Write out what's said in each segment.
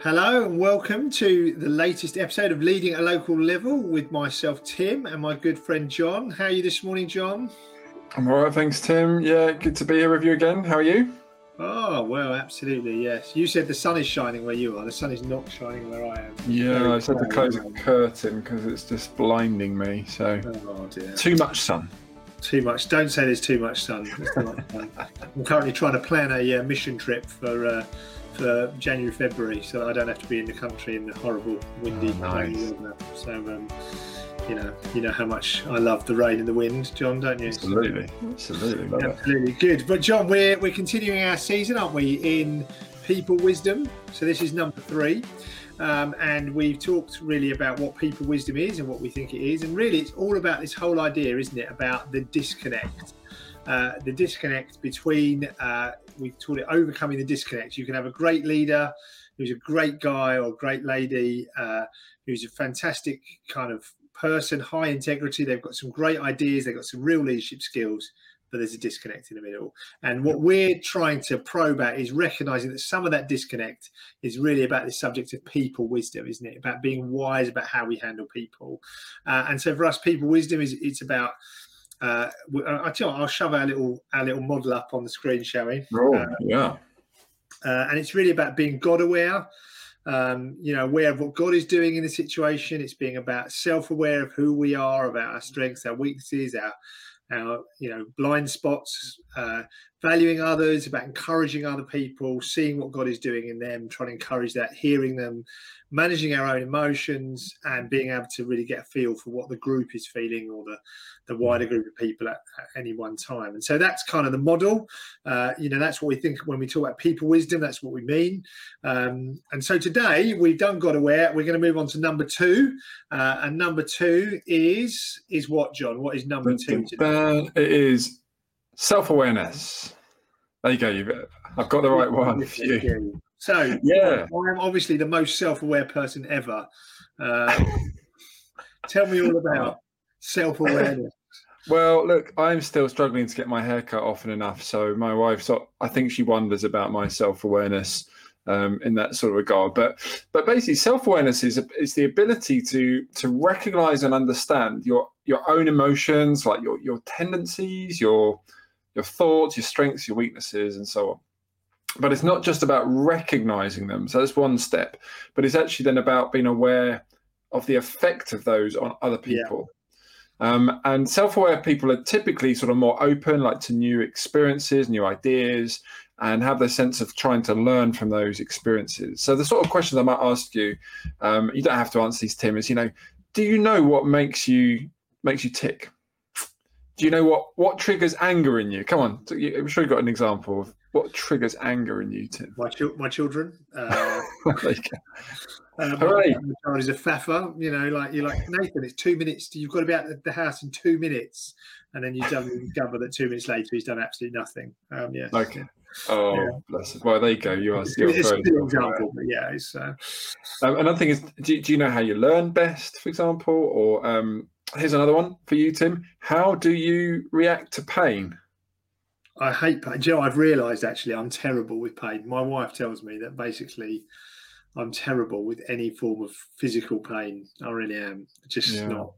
Hello and welcome to the latest episode of Leading at a Local Level with myself, Tim, and my good friend John. How are you this morning, John? I'm all right, thanks, Tim. Yeah, good to be here with you again. How are you? Oh, well, absolutely, yes. You said the sun is shining where you are. The sun is not shining where I am. Yeah, Very I had to close a curtain because it's just blinding me. So, oh, too much sun. Too much. Don't say there's too much sun. I'm currently trying to plan a uh, mission trip for uh, for January, February, so I don't have to be in the country in the horrible, windy, oh, nice. So, um, you know, you know how much I love the rain and the wind, John, don't you? Absolutely, absolutely, absolutely good. But John, we're we're continuing our season, aren't we? In people wisdom. So this is number three. Um, and we've talked really about what people wisdom is and what we think it is. And really, it's all about this whole idea, isn't it, about the disconnect uh, the disconnect between uh, we call it overcoming the disconnect. You can have a great leader who's a great guy or great lady uh, who's a fantastic kind of person, high integrity. They've got some great ideas. They've got some real leadership skills, but there's a disconnect in the middle. And what we're trying to probe at is recognizing that some of that disconnect is really about the subject of people wisdom, isn't it? About being wise about how we handle people. Uh, and so for us, people wisdom is it's about uh, I tell you what, I'll shove our little our little model up on the screen, shall we? Oh, uh, yeah. Uh, and it's really about being God aware. Um, you know, aware of what God is doing in the situation. It's being about self-aware of who we are, about our strengths, our weaknesses, our our you know blind spots, uh, valuing others, about encouraging other people, seeing what God is doing in them, trying to encourage that, hearing them, managing our own emotions, and being able to really get a feel for what the group is feeling or the the wider group of people at, at any one time. And so that's kind of the model. Uh, you know, that's what we think when we talk about people wisdom. That's what we mean. Um, and so today we've done God aware. We're going to move on to number two, uh, and number two is is what John? What is number two? Today? It is Self awareness. There you go. You've, I've got the right one for you. So, yeah, I am obviously the most self aware person ever. Uh, tell me all about self awareness. Well, look, I'm still struggling to get my hair cut often enough. So my wife, so I think she wonders about my self awareness um, in that sort of regard. But but basically, self awareness is is the ability to to recognize and understand your your own emotions, like your your tendencies, your your thoughts, your strengths, your weaknesses, and so on. But it's not just about recognizing them. So that's one step. But it's actually then about being aware of the effect of those on other people. Yeah. Um, and self-aware people are typically sort of more open, like to new experiences, new ideas, and have the sense of trying to learn from those experiences. So the sort of questions I might ask you, um, you don't have to answer these, Tim. Is you know, do you know what makes you makes you tick? Do you know what what triggers anger in you? Come on, I'm sure you've got an example of what triggers anger in you, Tim. My, my children. Uh, um, Hooray! My child is a faffer. You know, like you're like Nathan. It's two minutes. You've got to be out of the house in two minutes, and then you discover that two minutes later he's done absolutely nothing. Um, yeah. Okay. Oh, yeah. bless it. Well, there you go. You are still it's an example, but yeah. It's, uh... um, another thing is, do, do, you know how you learn best, for example, or um, here's another one for you, Tim. How do you react to pain? I hate pain. Do you know, I've realised actually I'm terrible with pain. My wife tells me that basically I'm terrible with any form of physical pain. I really am. Just yeah. not.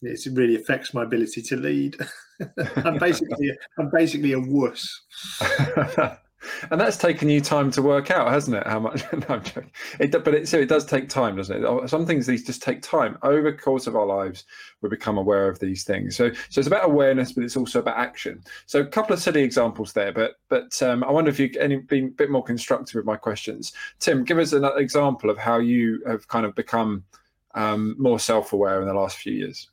It really affects my ability to lead. I'm basically I'm basically a wuss. and that's taken you time to work out, hasn't it? How much? no, I'm joking. It, but it, so it does take time, doesn't it? Oh, some things these just take time. Over the course of our lives, we become aware of these things. So, so it's about awareness, but it's also about action. So, a couple of silly examples there, but but um, I wonder if you any been a bit more constructive with my questions. Tim, give us an example of how you have kind of become um, more self-aware in the last few years.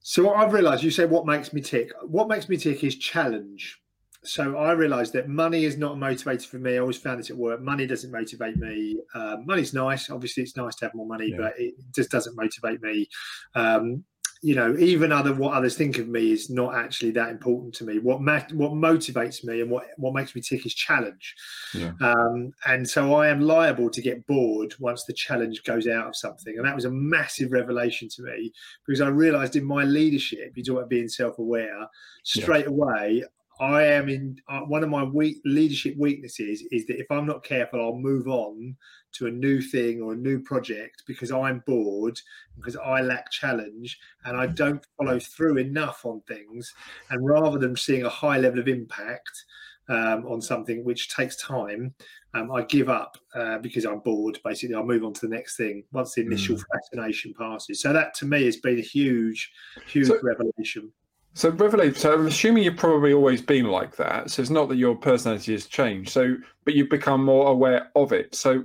So, what I've realised, you say, what makes me tick? What makes me tick is challenge so I realised that money is not a motivator for me. I always found this at work. Money doesn't motivate me. Uh, money's nice. Obviously, it's nice to have more money, yeah. but it just doesn't motivate me. Um, you know, even other what others think of me is not actually that important to me. What ma- what motivates me and what what makes me tick is challenge. Yeah. Um, and so I am liable to get bored once the challenge goes out of something. And that was a massive revelation to me because I realised in my leadership, you talk about being self aware, straight yeah. away I am in uh, one of my weak leadership weaknesses is that if I'm not careful, I'll move on to a new thing or a new project because I'm bored, because I lack challenge, and I don't follow through enough on things. And rather than seeing a high level of impact um, on something which takes time, um, I give up uh, because I'm bored. Basically, I'll move on to the next thing once the initial mm. fascination passes. So that to me has been a huge, huge so, revelation. So revelation. So I'm assuming you've probably always been like that. So it's not that your personality has changed. So, but you've become more aware of it. So,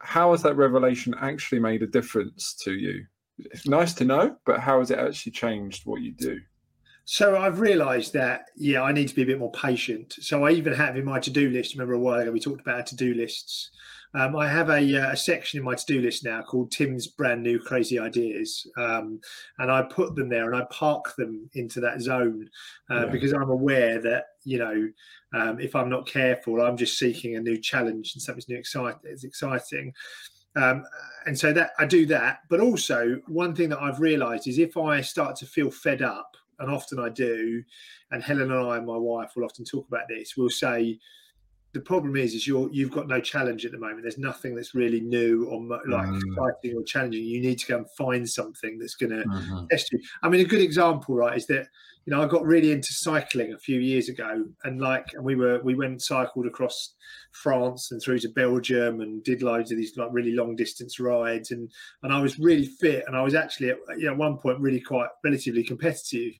how has that revelation actually made a difference to you? It's nice to know, but how has it actually changed what you do? So I've realised that yeah, I need to be a bit more patient. So I even have in my to-do list. Remember a while ago we talked about to-do lists. Um, I have a, uh, a, section in my to-do list now called Tim's brand new crazy ideas, um, and I put them there and I park them into that zone uh, yeah. because I'm aware that you know um, if I'm not careful, I'm just seeking a new challenge and something's new exciting. It's exciting. Um, and so that I do that, but also one thing that I've realised is if I start to feel fed up, and often I do, and Helen and I, and my wife, will often talk about this. We'll say, the problem is is you're you've got no challenge at the moment. There's nothing that's really new or like mm. exciting or challenging. You need to go and find something that's going to mm-hmm. test you. I mean a good example right is that you know i got really into cycling a few years ago and like and we were we went and cycled across france and through to belgium and did loads of these like really long distance rides. And and i was really fit and i was actually at, you know, at one point really quite relatively competitive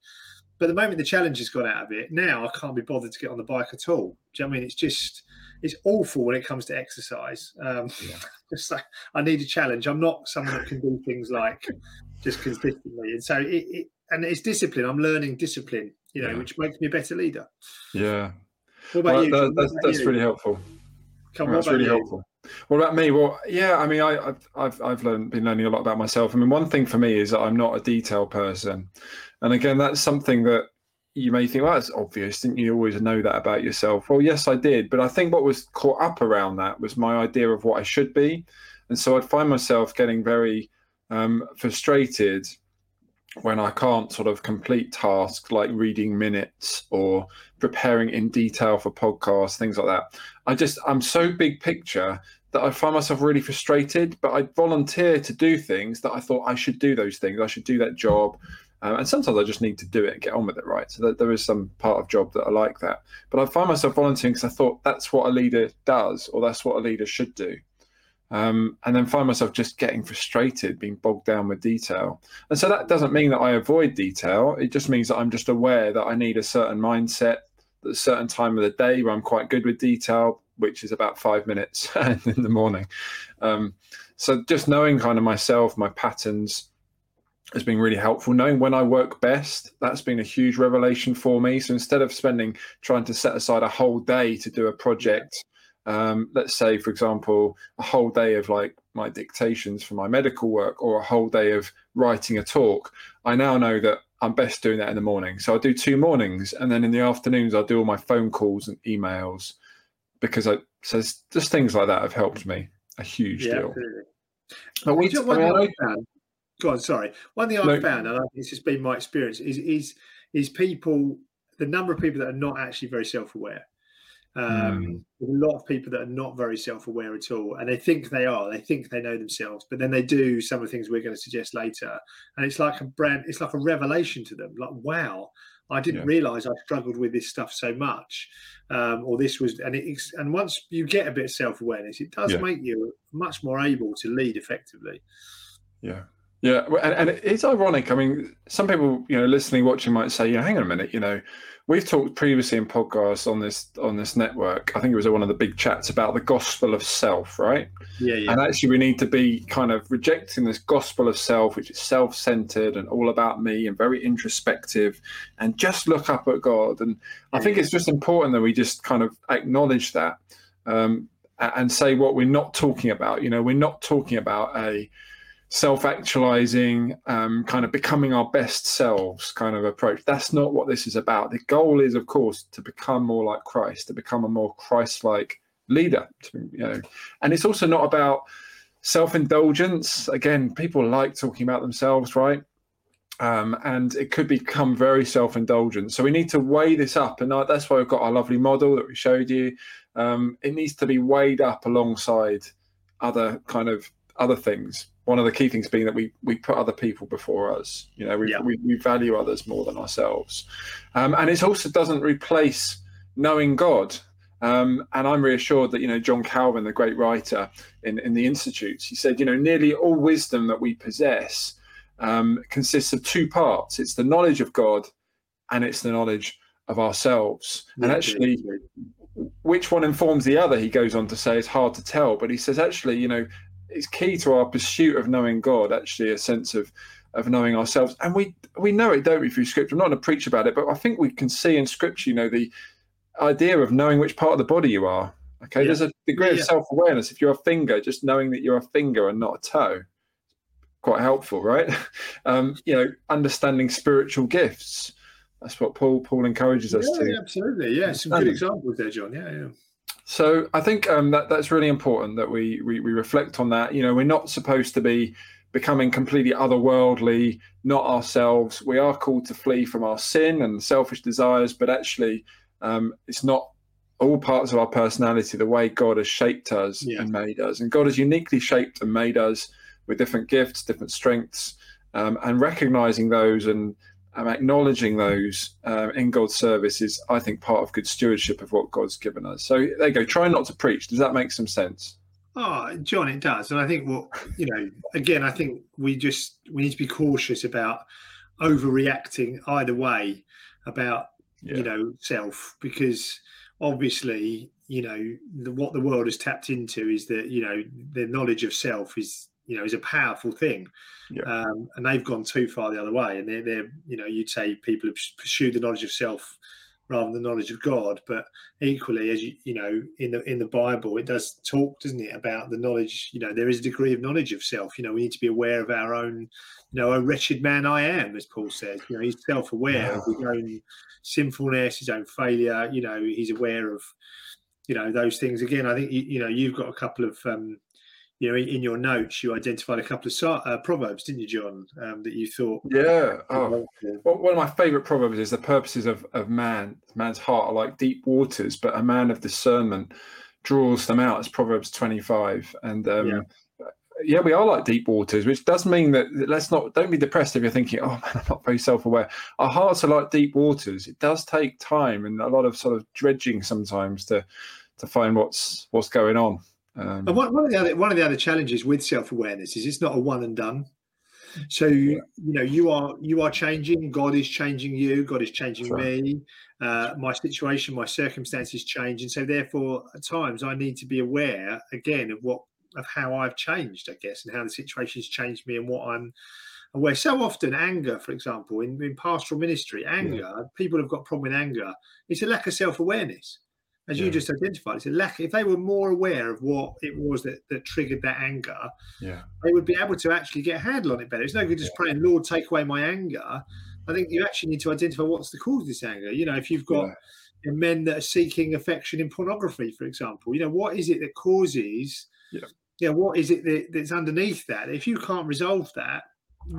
but the moment the challenge has gone out of it, now I can't be bothered to get on the bike at all. Do you know I mean? It's just it's awful when it comes to exercise. Um, yeah. just like I need a challenge. I'm not someone that can do things like just consistently, and so it, it and it's discipline. I'm learning discipline, you know, yeah. which makes me a better leader. Yeah. What about well, you? That, that's, that's really helpful. Come, that's really you? helpful. What about me? Well, yeah, I mean, I, have I've learned, been learning a lot about myself. I mean, one thing for me is that I'm not a detail person, and again, that's something that you may think, well, that's obvious. Didn't you always know that about yourself? Well, yes, I did. But I think what was caught up around that was my idea of what I should be. And so I'd find myself getting very um, frustrated when I can't sort of complete tasks like reading minutes or preparing in detail for podcasts, things like that. I just, I'm so big picture that I find myself really frustrated, but I volunteer to do things that I thought I should do those things. I should do that job. Um, and sometimes I just need to do it and get on with it, right? So there is some part of job that I like that. But I find myself volunteering because I thought that's what a leader does, or that's what a leader should do. Um, and then find myself just getting frustrated, being bogged down with detail. And so that doesn't mean that I avoid detail. It just means that I'm just aware that I need a certain mindset, a certain time of the day where I'm quite good with detail, which is about five minutes in the morning. Um, so just knowing kind of myself, my patterns, has been really helpful. Knowing when I work best, that's been a huge revelation for me. So instead of spending trying to set aside a whole day to do a project, um, let's say, for example, a whole day of like my dictations for my medical work or a whole day of writing a talk, I now know that I'm best doing that in the morning. So I do two mornings, and then in the afternoons I do all my phone calls and emails because I so just things like that have helped me a huge yeah, deal. Absolutely. But we, I mean, I, go on. Sorry. One thing I've no. found, and I think it's just been my experience, is is is people the number of people that are not actually very self-aware. Um, mm. A lot of people that are not very self-aware at all, and they think they are. They think they know themselves, but then they do some of the things we're going to suggest later, and it's like a brand. It's like a revelation to them. Like, wow, I didn't yeah. realize I struggled with this stuff so much, um, or this was. And it, and once you get a bit of self-awareness, it does yeah. make you much more able to lead effectively. Yeah, yeah, and, and it's ironic. I mean, some people, you know, listening, watching, might say, "Yeah, hang on a minute." You know, we've talked previously in podcasts on this on this network. I think it was one of the big chats about the gospel of self, right? Yeah, yeah. And actually, we need to be kind of rejecting this gospel of self, which is self-centered and all about me and very introspective, and just look up at God. And I think it's just important that we just kind of acknowledge that um, and say what we're not talking about. You know, we're not talking about a self-actualizing um, kind of becoming our best selves kind of approach that's not what this is about the goal is of course to become more like christ to become a more christ-like leader to, you know and it's also not about self-indulgence again people like talking about themselves right Um, and it could become very self-indulgent. So we need to weigh this up, and that's why we've got our lovely model that we showed you. Um, it needs to be weighed up alongside other kind of other things. One of the key things being that we we put other people before us. You know, we yeah. we, we, value others more than ourselves, um, and it also doesn't replace knowing God. Um, and I'm reassured that you know John Calvin, the great writer in in the Institutes, he said you know nearly all wisdom that we possess um, consists of two parts. It's the knowledge of God, and it's the knowledge of ourselves. Yeah, and actually, which one informs the other, he goes on to say, is hard to tell. But he says, actually, you know, it's key to our pursuit of knowing God, actually, a sense of of knowing ourselves. And we we know it, don't we, through scripture. I'm not going to preach about it, but I think we can see in scripture, you know, the idea of knowing which part of the body you are. Okay, yeah. there's a degree yeah. of self awareness. If you're a finger, just knowing that you're a finger and not a toe, quite helpful, right? Um, you know, understanding spiritual gifts that's what Paul Paul encourages us yeah, to. Absolutely, yeah. Some good examples there, John. Yeah, yeah. So I think um, that that's really important that we, we we reflect on that. You know, we're not supposed to be becoming completely otherworldly, not ourselves. We are called to flee from our sin and selfish desires, but actually, um, it's not all parts of our personality the way God has shaped us yeah. and made us. And God has uniquely shaped and made us with different gifts, different strengths, um, and recognizing those and um, acknowledging those uh, in God's service is, I think, part of good stewardship of what God's given us. So there you go. Try not to preach. Does that make some sense? Oh, John, it does. And I think what, you know, again, I think we just, we need to be cautious about overreacting either way about, yeah. you know, self, because obviously, you know, the, what the world has tapped into is that, you know, the knowledge of self is you know is a powerful thing. Yeah. um, and they've gone too far the other way and they're, they're you know you'd say people have pursued the knowledge of self rather than the knowledge of god but equally as you you know in the in the bible it does talk doesn't it about the knowledge you know there is a degree of knowledge of self. You know we need to be aware of our own you know a wretched man i am as paul says. You know he's self-aware yeah. of his own sinfulness his own failure. You know he's aware of you know those things. Again i think you, you know you've got a couple of um you know, in your notes, you identified a couple of uh, proverbs, didn't you, John? Um, that you thought. Yeah. Oh. Well, one of my favourite proverbs is the purposes of, of man. Man's heart are like deep waters, but a man of discernment draws them out. It's Proverbs twenty-five, and um, yeah. yeah. we are like deep waters, which does mean that let's not don't be depressed if you're thinking, oh man, I'm not very self-aware. Our hearts are like deep waters. It does take time and a lot of sort of dredging sometimes to to find what's what's going on. Um, and one, one, of the other one of the other challenges with self awareness is it's not a one and done. So yeah. you know you are you are changing. God is changing you. God is changing right. me. Uh, my situation, my circumstances change, and so therefore, at times, I need to be aware again of what of how I've changed, I guess, and how the situation's changed me, and what I'm aware. So often, anger, for example, in, in pastoral ministry, anger, yeah. people have got problem with anger. It's a lack of self awareness as yeah. you just identified, it's a lack. If they were more aware of what it was that, that triggered that anger, yeah, they would be able to actually get a handle on it better. It's no good just praying, Lord, take away my anger. I think you actually need to identify what's the cause of this anger. You know, if you've got yeah. men that are seeking affection in pornography, for example, you know, what is it that causes? Yeah. Yeah, what is it that, that's underneath that? If you can't resolve that,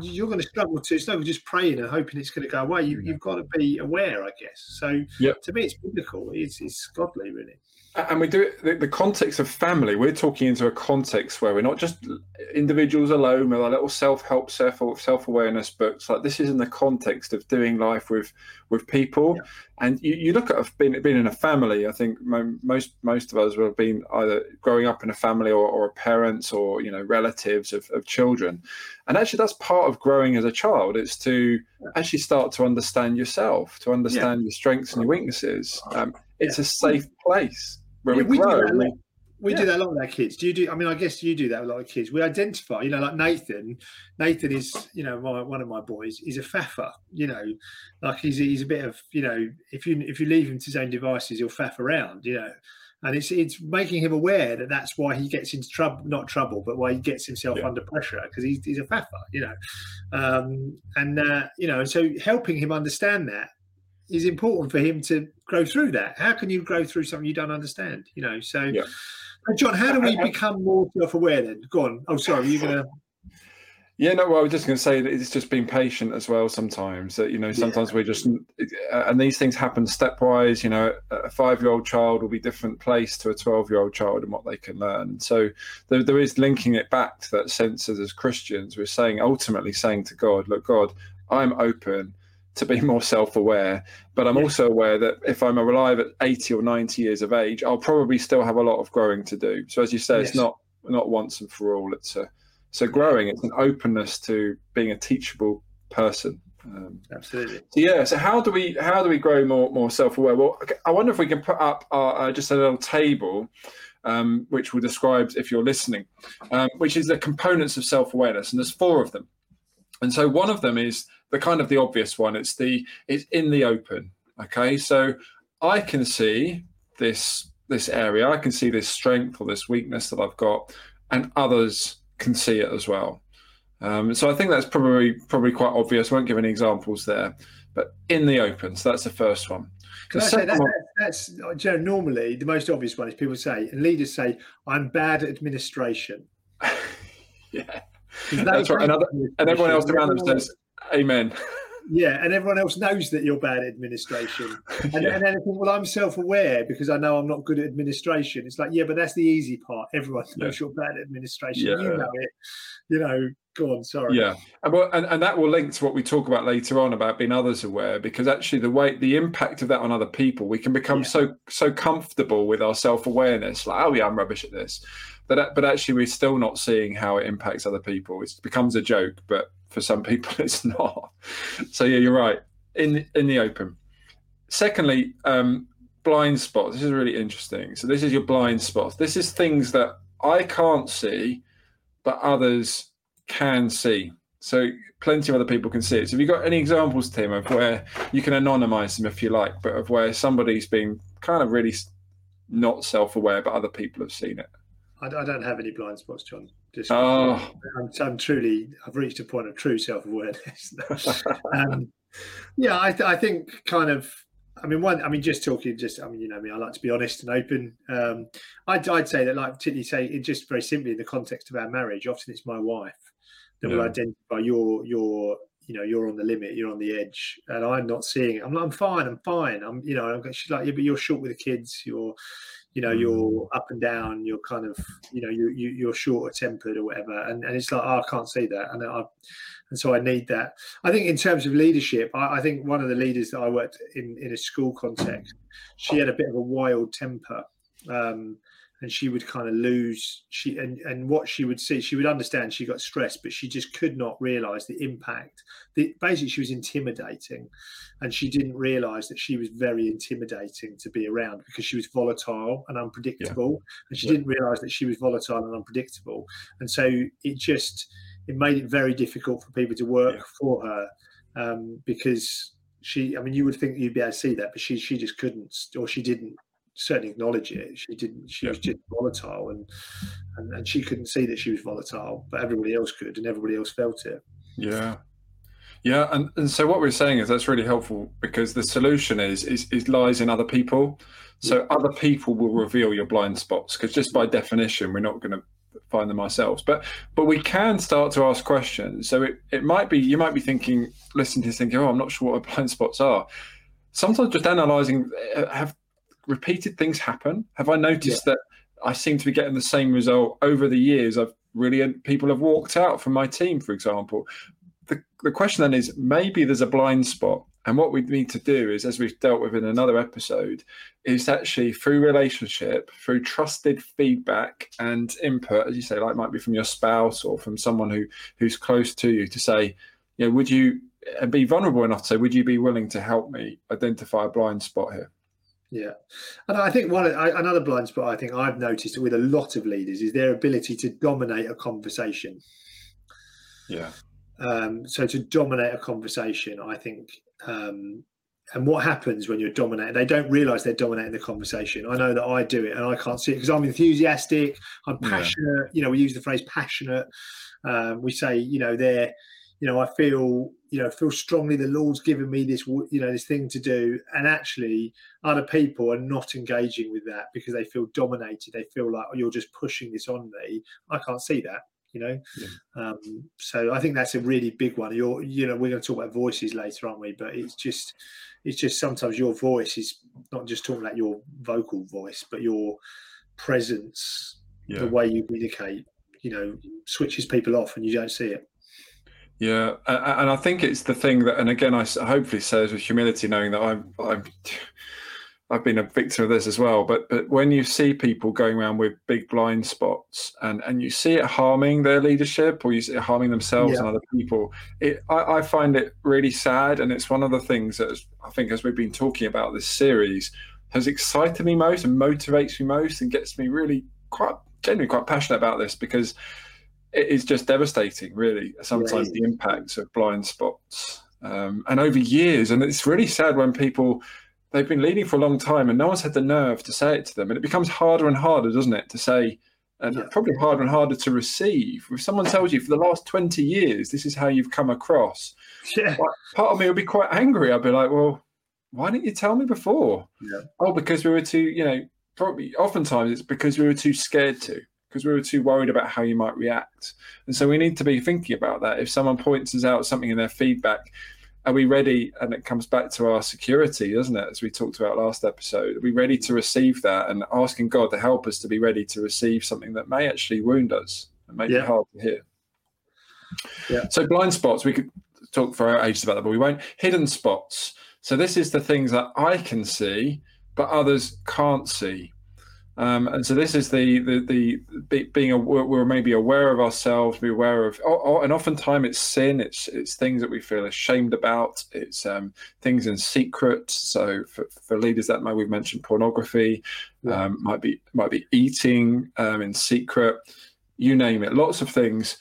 you're going to struggle to. It's not just praying and hoping it's going to go away. You, have got to be aware, I guess. So yep. to me, it's biblical. It's, it's godly, really and we do it the, the, context of family we're talking into a context where we're not just individuals alone with our little self-help self self-awareness books like this is in the context of doing life with with people. Yeah. and you, you look at being, being in a family i think most most of us will have been either growing up in a family or, or parents or you know relatives of, of children. And actually that's part of growing as a child it's to actually start to understand yourself to understand yeah. your strengths and your weaknesses. Um, it's a safe place where we, we grow. Do we yeah. do that a lot with our kids. Do you do? I mean, I guess you do that with a lot of kids. We identify, you know, like Nathan. Nathan is, you know, my, one of my boys. He's a faffer. You know, like he's he's a bit of, you know, if you if you leave him to his own devices, he'll faff around. You know, and it's it's making him aware that that's why he gets into trouble, not trouble, but why he gets himself yeah. under pressure because he's, he's a faffer. You know, um, and uh, you know, and so helping him understand that is important for him to grow through that. How can you grow through something you don't understand? You know, so yeah. John, how do we become more self-aware then? Go on. Oh, sorry, you're gonna. Yeah, no. Well, I was just going to say that it's just being patient as well. Sometimes that you know, sometimes yeah. we're just, uh, and these things happen stepwise. You know, a five-year-old child will be different place to a twelve-year-old child and what they can learn. So there, there is linking it back to that sense as Christians, we're saying ultimately saying to God, "Look, God, I'm open to be more self-aware, but I'm yeah. also aware that if I'm alive at eighty or ninety years of age, I'll probably still have a lot of growing to do. So as you say, yes. it's not not once and for all. It's a so growing, it's an openness to being a teachable person. Um, Absolutely. So yeah. So how do we how do we grow more more self aware? Well, I wonder if we can put up our, uh, just a little table. Um, which will describe if you're listening, um, which is the components of self-awareness, and there's four of them. And so one of them is the kind of the obvious one. It's the it's in the open. Okay, so I can see this this area. I can see this strength or this weakness that I've got, and others can see it as well. Um, so I think that's probably probably quite obvious. I won't give any examples there, but in the open. So that's the first one. Can I say that, one, that's, that's you know, normally the most obvious one is people say and leaders say I'm bad at administration. yeah, that's right. And, other, and everyone else around them says Amen. Yeah, and everyone else knows that you're bad at administration. And, yeah. and then think, well, I'm self-aware because I know I'm not good at administration. It's like, yeah, but that's the easy part. Everyone knows yeah. you're bad at administration. Yeah. You know it. You know, go on. Sorry. Yeah, and, well, and and that will link to what we talk about later on about being others aware, because actually the way the impact of that on other people, we can become so so comfortable with our self-awareness, like, oh yeah, I'm rubbish at this. But, but actually, we're still not seeing how it impacts other people. It becomes a joke, but for some people it's not. So yeah, you're right. In in the open. Secondly, um, blind spots. This is really interesting. So this is your blind spots. This is things that I can't see, but others can see. So plenty of other people can see it. So have you got any examples, Tim, of where you can anonymize them if you like, but of where somebody's been kind of really not self-aware, but other people have seen it? I, don't have any blind spots, John. Just oh. I'm, I'm, truly, I've reached a point of true self awareness. um, yeah, I, th- I think kind of. I mean, one. I mean, just talking. Just, I mean, you know, I mean, I like to be honest and open. Um, I'd, I'd say that, like, particularly say it just very simply in the context of our marriage. Often, it's my wife that yeah. will identify your your you know you're on the limit you're on the edge and i'm not seeing it i'm, I'm fine i'm fine i'm you know she's like yeah but you're short with the kids you're you know you're mm. up and down you're kind of you know you, you you're short tempered or whatever. And, and it's like oh, i can't see that. And i and so i need that. I think in terms of leadership I, I, think one of the leaders that i worked in in a school context she had a bit of a wild temper um, and she would kind of lose she and, and what she would see she would understand she got stressed but she just could not realize the impact the, basically she was intimidating and she didn't realize that she was very intimidating to be around because she was volatile and unpredictable yeah. and she yeah. didn't realize that she was volatile and unpredictable and so it just it made it very difficult for people to work yeah. for her um, because she i mean you would think you'd be able to see that but she she just couldn't or she didn't certainly acknowledge it. She didn't. She yeah. was just volatile, and, and and she couldn't see that she was volatile, but everybody else could, and everybody else felt it. Yeah, yeah, and, and so what we're saying is that's really helpful because the solution is is, is lies in other people. So yeah. other people will reveal your blind spots because just by definition, we're not going to find them ourselves. But but we can start to ask questions. So it, it might be you might be thinking, listening to this, thinking, oh, I'm not sure what blind spots are. Sometimes just analysing uh, have repeated things happen? Have I noticed yeah. that I seem to be getting the same result over the years? I've really people have walked out from my team, for example. The, the question then is maybe there's a blind spot. And what we need to do is, as we've dealt with in another episode, is actually through relationship, through trusted feedback and input, as you say, like might be from your spouse or from someone who who's close to you, to say, you know, would you and be vulnerable enough to say, would you be willing to help me identify a blind spot here? Yeah, and I think one another blind spot I think I've noticed with a lot of leaders is their ability to dominate a conversation. Yeah. Um, so to dominate a conversation, I think, um, and what happens when you're dominating? They don't realise they're dominating the conversation. I know that I do it, and I can't see it because I'm enthusiastic, I'm passionate. Yeah. You know, we use the phrase passionate. Um, we say, you know, they're you know, I feel, you know, feel strongly the Lord's given me this, you know, this thing to do. And actually, other people are not engaging with that because they feel dominated. They feel like, oh, you're just pushing this on me. I can't see that. you know. Yeah. Um, so I think that's a really big one. You're, you know, we're going to talk about voices later, aren't we? But it's just, it's just sometimes your voice is not just talking about your vocal voice, but your presence, yeah. the way you communicate, you know, switches people off and you don't see it. Yeah, and I think it's the thing that, and again, I hopefully says with humility, knowing that I'm, I'm, I've been a victim of this as well. But but when you see people going around with big blind spots, and and you see it harming their leadership, or you see it harming themselves yeah. and other people, it I, I find it really sad, and it's one of the things that I think as we've been talking about this series has excited me most and motivates me most, and gets me really quite genuinely quite passionate about this because it is just devastating, really. Sometimes the impacts of blind spots, um, and over years, and it's really sad when people they've been leading for a long time and no one's had the nerve to say it to them, and it becomes harder and harder, doesn't it, to say, and yeah. probably harder and harder to receive. If someone tells you for the last twenty years this is how you've come across, yeah. part of me would be quite angry. I'd be like, well, why didn't you tell me before? Yeah. Oh, because we were too, you know, probably oftentimes it's because we were too scared to because we were too worried about how you might react. And so we need to be thinking about that. If someone points us out something in their feedback, are we ready? And it comes back to our security, doesn't it? As we talked about last episode, are we ready to receive that and asking God to help us to be ready to receive something that may actually wound us and make yeah. it hard to hear? Yeah. So blind spots, we could talk for ages about that, but we won't. Hidden spots. So this is the things that I can see, but others can't see. Um, and so this is the the, the being a, we're maybe aware of ourselves, be aware of, oh, oh, and oftentimes it's sin. It's it's things that we feel ashamed about. It's um, things in secret. So for, for leaders that might we've mentioned pornography, yeah. um, might be might be eating um, in secret. You name it. Lots of things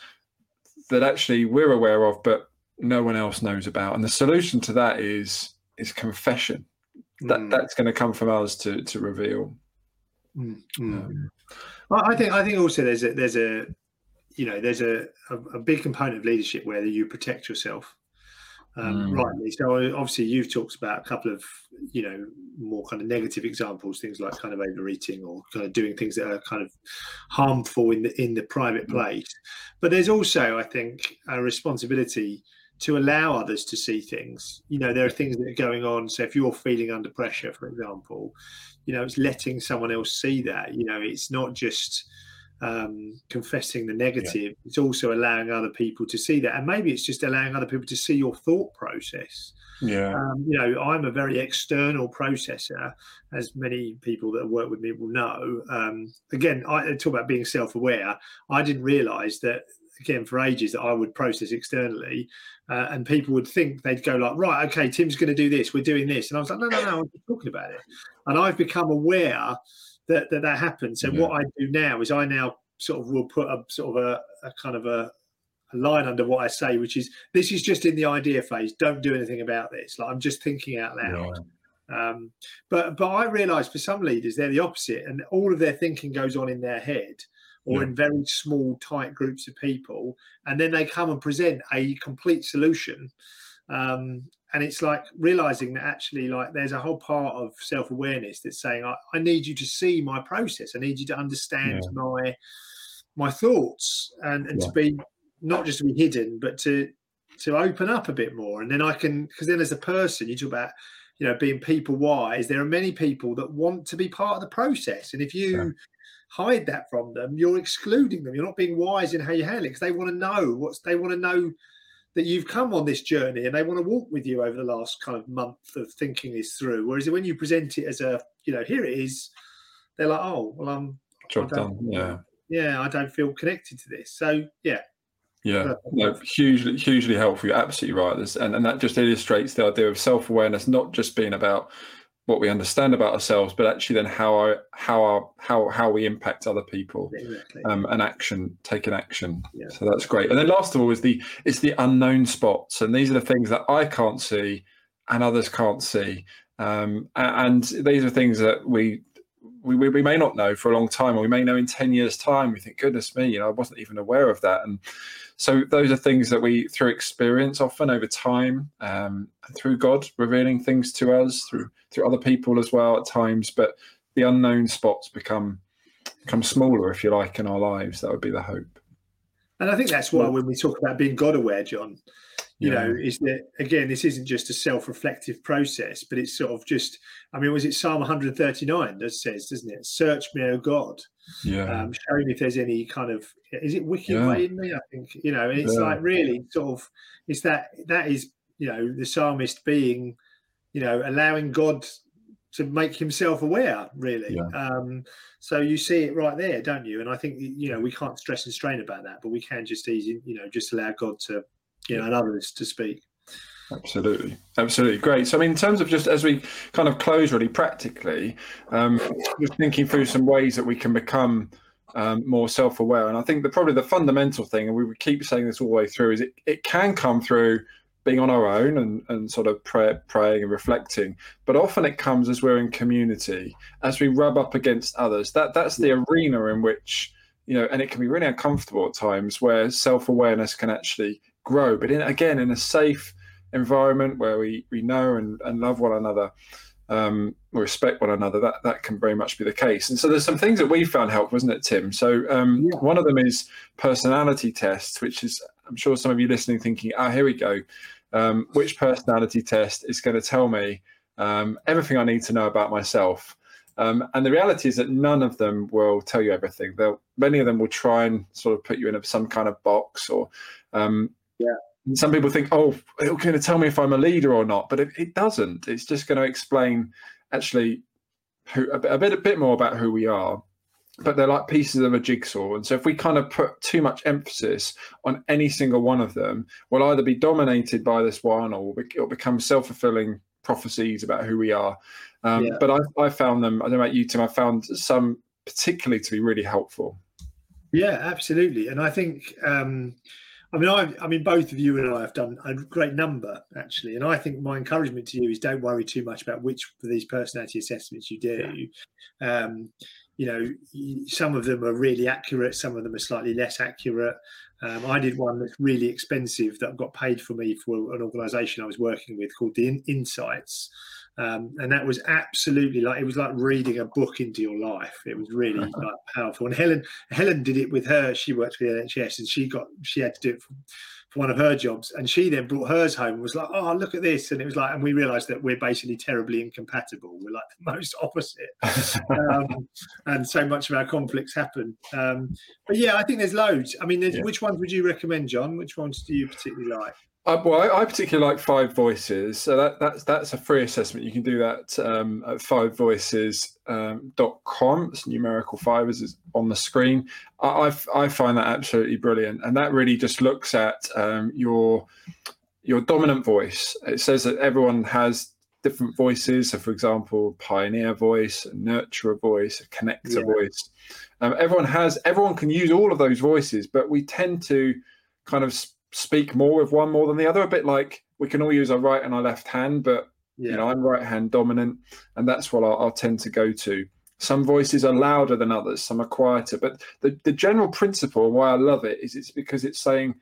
that actually we're aware of, but no one else knows about. And the solution to that is is confession. That mm. that's going to come from us to to reveal. Mm, mm. well, I think I think also there's a there's a you know there's a, a, a big component of leadership where you protect yourself um, mm. rightly. So obviously you've talked about a couple of you know more kind of negative examples, things like kind of overeating or kind of doing things that are kind of harmful in the in the private mm. place. But there's also I think a responsibility to allow others to see things. You know, there are things that are going on. So if you're feeling under pressure, for example, you know, it's letting someone else see that. You know, it's not just um, confessing the negative, yeah. it's also allowing other people to see that. And maybe it's just allowing other people to see your thought process. Yeah. Um, you know, I'm a very external processor, as many people that work with me will know. Um, again, I talk about being self aware. I didn't realize that again for ages that I would process externally, uh, and people would think they'd go like, right, okay, Tim's going to do this, we're doing this, and I was like, no, no, no, I'm talking about it, and I've become aware that that, that happens. So yeah. what I do now is I now sort of will put a sort of a, a kind of a, a line under what I say, which is this is just in the idea phase. Don't do anything about this. Like I'm just thinking out loud. Yeah. Um, but but I realise for some leaders they're the opposite, and all of their thinking goes on in their head, or yeah. in very small, tight groups of people, and then they come and present a complete solution. Um, and it's like realizing that actually, like, there's a whole part of self awareness that's saying, I, I, need you to see my process. I need you to understand yeah. my my thoughts, and and yeah. to be not just to be hidden, but to to open up a bit more. And then I can, because then as a person, you talk about you know being people wise there are many people that want to be part of the process and if you hide that from them, you're excluding them. You're not being wise in how you handle it because they want to know what's they want to know that you've come on this journey and they want to walk with you over the last kind of month of thinking this through. Whereas when you present it as a, you know, here it is, they're like, oh, well, um, I'm job done. Yeah, yeah, I don't feel connected to this. So yeah. Yeah, no, hugely, hugely helpful. You're absolutely right. and, and that just illustrates the idea of self awareness, not just being about what we understand about ourselves, but actually then how our how our how how we impact other people, exactly. um, and action, taking action. Yeah. So that's great. And then last of all is the it's the unknown spots, and these are the things that I can't see and others can't see, um, and these are things that we. We, we may not know for a long time, or we may know in 10 years' time. We think, goodness me, you know, I wasn't even aware of that. And so those are things that we through experience often over time um, through god revealing things to us through through other people as well at times but the unknown spots become become smaller if you like in our lives that would be the hope And I think that's why when we talk about being God aware, John, you yeah. know, is that again, this isn't just a self reflective process, but it's sort of just, I mean, was it Psalm 139 that says, doesn't it? Search me, O God. Yeah. Um, show me if there's any kind of, is it wicked yeah. way in me? I think, you know, it's yeah. like really sort of, it's that, that is, you know, the psalmist being, you know, allowing God to make himself aware, really. Yeah. Um, so you see it right there, don't you? And I think you know we can't stress and strain about that, but we can just easy, you know, just allow God to you know, and others to speak. Absolutely, absolutely, great. So, I mean, in terms of just as we kind of close, really practically, um, just thinking through some ways that we can become um, more self-aware, and I think the probably the fundamental thing, and we would keep saying this all the way through, is it it can come through being on our own and, and sort of pray, praying and reflecting, but often it comes as we're in community, as we rub up against others. That that's the arena in which you know, and it can be really uncomfortable at times where self-awareness can actually grow. But in, again, in a safe environment where we, we know and, and love one another, um, respect one another, that, that can very much be the case. And so there's some things that we found helpful, wasn't it, Tim? So um, yeah. one of them is personality tests, which is, I'm sure some of you listening thinking, ah, oh, here we go. Um, which personality test is going to tell me um, everything I need to know about myself? Um, and the reality is that none of them will tell you everything. They'll, many of them will try and sort of put you in some kind of box or um, yeah. Some people think, oh, it's going to tell me if I'm a leader or not, but it, it doesn't. It's just going to explain actually who, a, bit, a bit a bit more about who we are. But they're like pieces of a jigsaw, and so if we kind of put too much emphasis on any single one of them, we'll either be dominated by this one, or it'll become self fulfilling prophecies about who we are. Um, yeah. But I, I found them. I don't know about you, Tim. I found some particularly to be really helpful. Yeah, absolutely, and I think. Um, I mean, I, I mean, both of you and I have done a great number actually, and I think my encouragement to you is don't worry too much about which of these personality assessments you do. Yeah. Um, you know, some of them are really accurate, some of them are slightly less accurate. Um, I did one that's really expensive that got paid for me for an organisation I was working with called the In- Insights. Um, and that was absolutely like it was like reading a book into your life. It was really like powerful. And Helen Helen did it with her. She worked for the NHS, and she got she had to do it for, for one of her jobs. And she then brought hers home and was like, "Oh, look at this!" And it was like, and we realised that we're basically terribly incompatible. We're like the most opposite, um, and so much of our conflicts happen. Um, but yeah, I think there's loads. I mean, yeah. which ones would you recommend, John? Which ones do you particularly like? Uh, well, I, I, particularly like Five Voices. So that, that's that's a free assessment. You can do that um, at fivevoices.com. Um, it's numerical five is on the screen. I, I, find that absolutely brilliant, and that really just looks at um, your your dominant voice. It says that everyone has different voices. So, for example, pioneer voice, nurturer voice, a connector yeah. voice. Um, everyone has. Everyone can use all of those voices, but we tend to kind of speak more with one more than the other. A bit like we can all use our right and our left hand, but yeah. you know I'm right hand dominant, and that's what I'll, I'll, tend to go to. Some voices are louder than others, some are quieter. But the, the general principle, why I love it, is it's because it's saying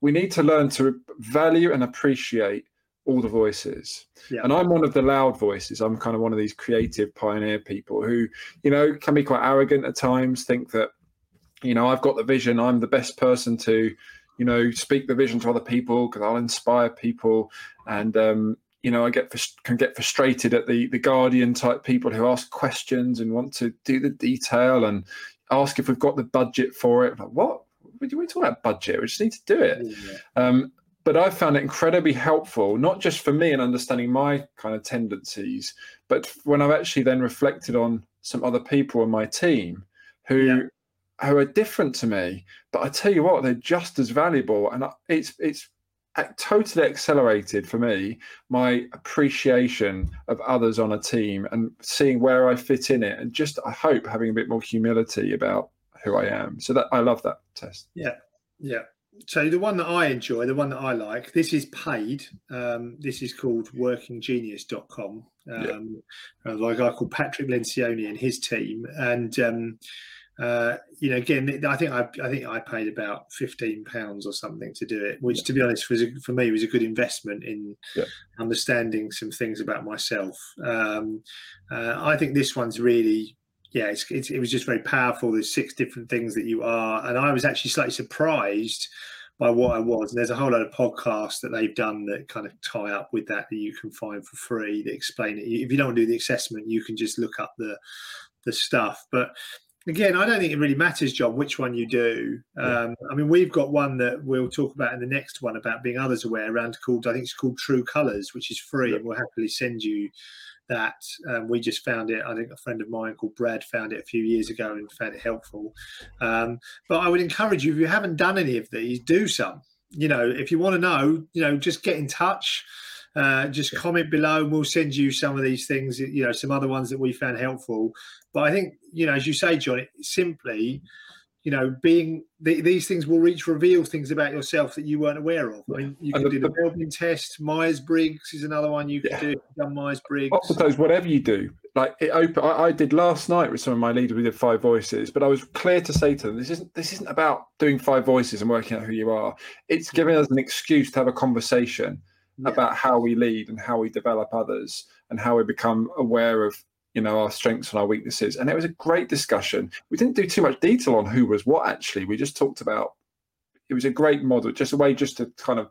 we need to learn to value and appreciate all the voices. Yeah. And I'm one of the loud voices. I'm kind of one of these creative pioneer people who, you know, can be quite arrogant at times, think that, you know, I've got the vision, I'm the best person to you know, speak the vision to other people because I'll inspire people. And, um, you know, I get can get frustrated at the the guardian type people who ask questions and want to do the detail and ask if we've got the budget for it. Like, what? We talk about budget. We just need to do it. Yeah. Um, but I found it incredibly helpful, not just for me in understanding my kind of tendencies, but when I've actually then reflected on some other people in my team who yeah who are different to me. But I tell you what, they're just as valuable, and it's it's totally accelerated for me my appreciation of others on a team and seeing where I fit in it, and just I hope having a bit more humility about who I am. So that I love that test. Yeah, yeah. So the one that I enjoy, the one that I like, this is paid. Um, this is called workinggenius.com. Um, yeah. Like a guy called Patrick Lencioni and his team. And um, uh, you know, again, I think I, I think I paid about fifteen pounds or something to do it, which, yeah. to be honest, was a, for me was a good investment in yeah. understanding some things about myself. Um, uh, I think this one's really, yeah, it's, it's, it was just very powerful. There's six different things that you are, and I was actually slightly surprised by what I was. And there's a whole lot of podcasts that they've done that kind of tie up with that that you can find for free that explain it. If you don't do the assessment, you can just look up the the stuff. But again, I don't think it really matters, John, which one you do. Um, I mean, we've got one that we'll talk about in the next one about being others aware around called I think it's called True Colours, which is free, yeah. and we'll happily send you that. Um, we just found it. I think a friend of mine called Brad found it a few years ago and found it helpful. Um, but I would encourage you if you haven't done any of these, do some. You know, if you want to know, you know, just get in touch. Uh, just comment below and we'll send you some of these things, you know, some other ones that we found helpful. But I think, you know, as you say, John, simply you know, being the, these things will reach reveal things about yourself that you weren't aware of. I mean, you can do the Belbin test. Myers Briggs is another one you can yeah. do. Done Myers Briggs. Those, whatever you do, like it open. I, I, did last night with some of my leaders. We did five voices, but I was clear to say to them, this isn't this isn't about doing five voices and working out who you are. It's giving us an excuse to have a conversation yeah. about how we lead and how we develop others and how we become aware of you know our strengths and our weaknesses. And it was a great discussion. We didn't do too much detail on who was what actually. We just talked about it was a great model just a way just to kind of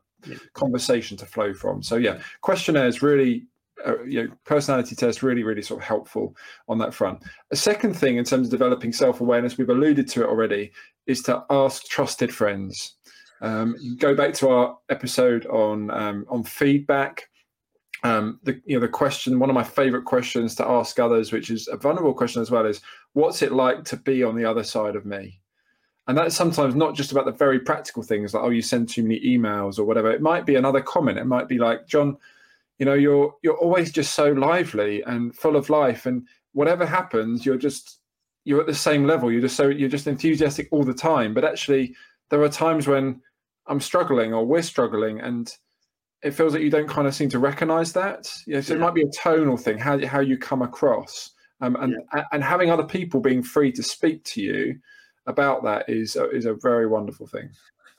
conversation to flow from. So yeah questionnaires really uh, you know personality test really really sort of helpful on that front. A second thing in terms of developing self-awareness we've alluded to it already is to ask trusted friends um, go back to our episode on um, on feedback. Um, the you know the question one of my favorite questions to ask others which is a vulnerable question as well is what's it like to be on the other side of me? And that's sometimes not just about the very practical things like oh you send too many emails or whatever. It might be another comment. It might be like john you know you're you're always just so lively and full of life and whatever happens you're just you're at the same level. You're just so you're just enthusiastic all the time. But actually there are times when i'm struggling or we're struggling and it feels like you don't kind of seem to recognize that. Yeah, so yeah. it might be a tonal thing, how how you come across, um, and yeah. and having other people being free to speak to you about that is is a very wonderful thing.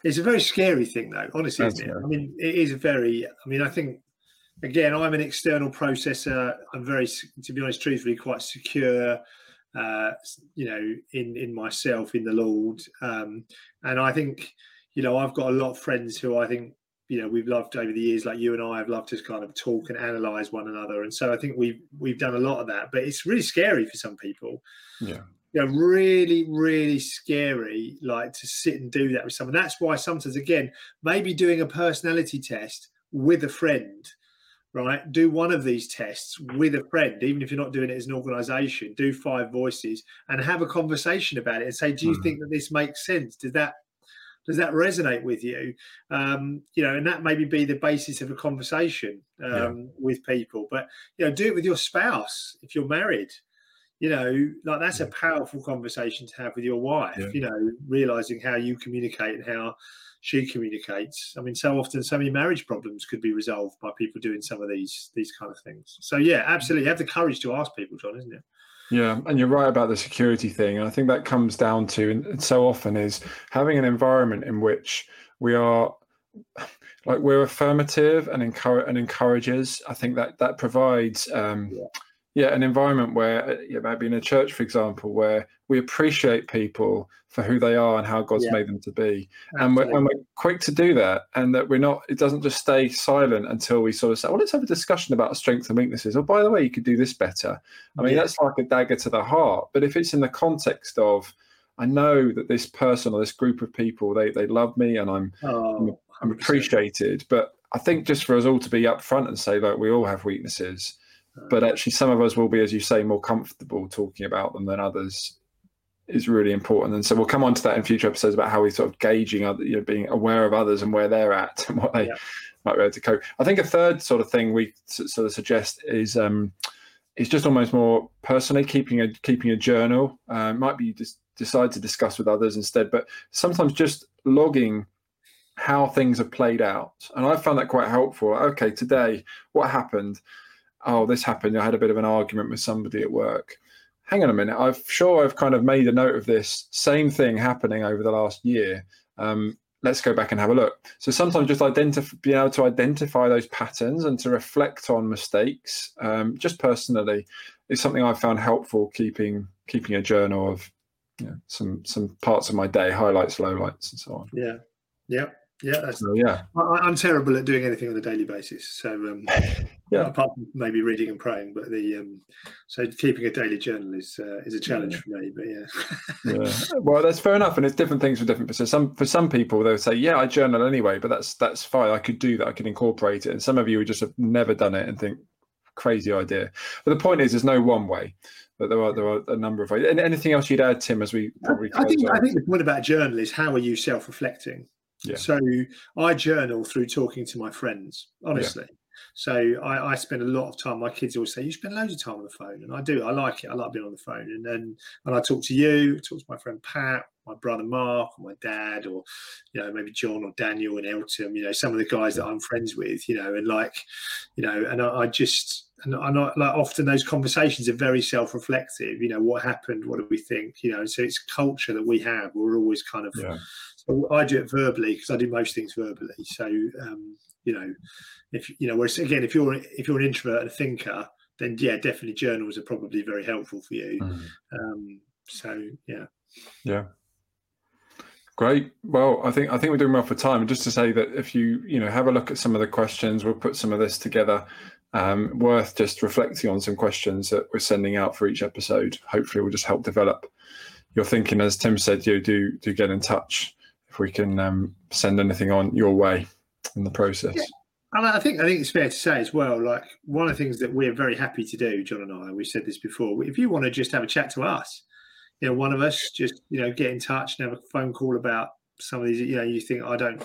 It's a very scary thing, though. Honestly, isn't it? I mean, it is a very. I mean, I think again, I'm an external processor. I'm very, to be honest, truthfully, quite secure. Uh, you know, in in myself, in the Lord, um, and I think, you know, I've got a lot of friends who I think you know we've loved over the years like you and i have loved to kind of talk and analyze one another. And so i think we've we've done a lot of that but it's really scary for some people. Yeah. You know really really scary like to sit and do that with someone. That's why sometimes again maybe doing a personality test with a friend right? Do one of these tests with a friend even if you're not doing it as an organization. Do five voices and have a conversation about it and say do you mm. think that this makes sense? Does that does that resonate with you? Um, you know and that maybe be the basis of a conversation um, yeah. with people. But you know do it with your spouse if you're married. You know like that's a powerful conversation to have with your wife yeah. you know realizing how you communicate and how she communicates i mean so often so many marriage problems could be resolved by people doing some of these these kind of things so yeah absolutely you have the courage to ask people john isn't it yeah, and you're right about the security thing. And I think that comes down to, and so often is having an environment in which we are like we're affirmative and encourage and encourages. I think that that provides um, yeah yeah, an environment where uh, yeah, maybe in a church, for example, where we appreciate people for who they are and how God's yeah. made them to be, and we're, and we're, quick to do that, and that we're not. It doesn't just stay silent until we sort of say, "Well, let's have a discussion about strengths and weaknesses." Or, oh, by the way, you could do this better. I mean, yeah. that's like a dagger to the heart. But if it's in the context of, I know that this person or this group of people they they love me and I'm oh, I'm, I'm appreciated, but I think just for us all to be upfront and say, like, we all have weaknesses but actually some of us will be as you say more comfortable talking about them than others is really important. And so we'll come on to that in future episodes about how we sort of gauging other you know being aware of others and where they're at and what they yeah. might be able to cope. I think a third sort of thing we sort of suggest is um is just almost more personally keeping a keeping a journal. Uh, might be just decide to discuss with others instead but sometimes just logging how things have played out. And i found that quite helpful. Okay today what happened oh, this happened. I had a bit of an argument with somebody at work. Hang on a minute. I'm sure I've kind of made a note of this same thing happening over the last year. Um, let's go back and have a look. So sometimes just identify, being able to identify those patterns and to reflect on mistakes, um, just personally, it's something I've found helpful keeping keeping a journal of you know, some some parts of my day, highlights, lowlights, and so on. Yeah, yeah. Yeah, that's, So yeah, I, I'm terrible at doing anything on a daily basis. So, um, Yeah. apart from maybe reading and praying, but the um, so keeping a daily journal is uh, is a challenge for me. But yeah, yeah. Well, that's fair enough, and it's different things for different. So some for some people they'll say, "Yeah, I journal anyway," but that's that's fine. I could do that. I could incorporate it. And some of you would just have never done it and think, "Crazy idea." But the point is, there's no one way. But there are there are a number of ways. And anything else you'd add, Tim, as we probably I think close I think the point about journal is how are you self-reflecting. Yeah. So I journal through talking to my friends, honestly. So I, I spend a lot of time. My kids always say you spend loads of time on the phone, and I do. I like it. I like being on the phone, and then and I talk to you, talk to my friend Pat, my brother Mark, or my dad, or you know maybe John or Daniel and Elton. You know some of the guys that I'm friends with. You know, and like, you know, and I, I just and I like often those conversations are very self-reflective. You know, what happened? What do we think? You know, so it's culture that we have. We're always kind of Yeah. So I do it verbally because I do most things verbally. So um, you know, if you know, whereas again, if you're if you're an introvert and a thinker, then yeah, definitely journals are probably very helpful for you. Mm. Um, so yeah, Yeah. Great. Well, I think I think we're doing well for time. And just to say that if you you know have a look at some of the questions, we'll put some of this together. Um, worth just reflecting on some questions that we're sending out for each episode. Hopefully, will just help develop your thinking. As Tim said, you do do get in touch we can um, send anything on your way in the process. Yeah. and I think I think it's fair to say as well. Like one of the things that we're very happy to do, John and I, we've said this before. If you want to just have a chat to us, you know, one of us just you know get in touch and have a phone call about some of these. You know, you think I don't,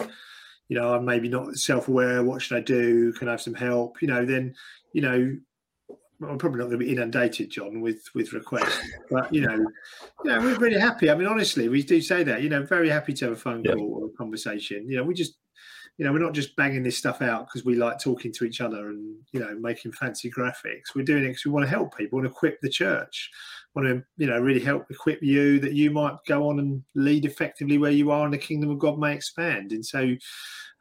you know, I'm maybe not self-aware. What should I do? Can I have some help? You know, then you know. I'm probably not going to be inundated, John, with with requests, but you know, you know, we're really happy. I mean, honestly, we do say that. You know, very happy to have a phone Yeah. call or a conversation. You know, we just you know, we're not just banging this stuff out because we like talking to each other and you know making fancy graphics. We're doing it because we want to help people, want to equip the church, want to you know really help equip you that you might go on and lead effectively where you are, and the kingdom of God may expand. And so,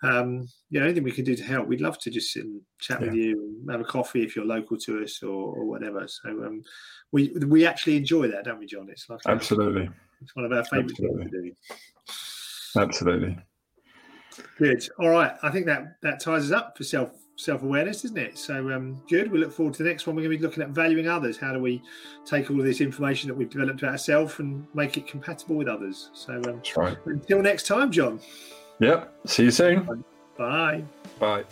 um, you know, anything we can do to help, we'd love to just sit and chat with you and have a coffee if you're local to us or, or whatever. So um, we we actually enjoy that, don't we, John? It's like a- Absolutely, it's one of our favourite things to do. absolutely. Good. All right. I think that that ties us up for self self awareness, isn't it? So um, good. We look forward to the next one. We're going to be looking at valuing others. How do we take all of this information that we've developed about ourselves and make it compatible with others? So um, right. until next time, John. Yep. See you soon. Bye. Bye.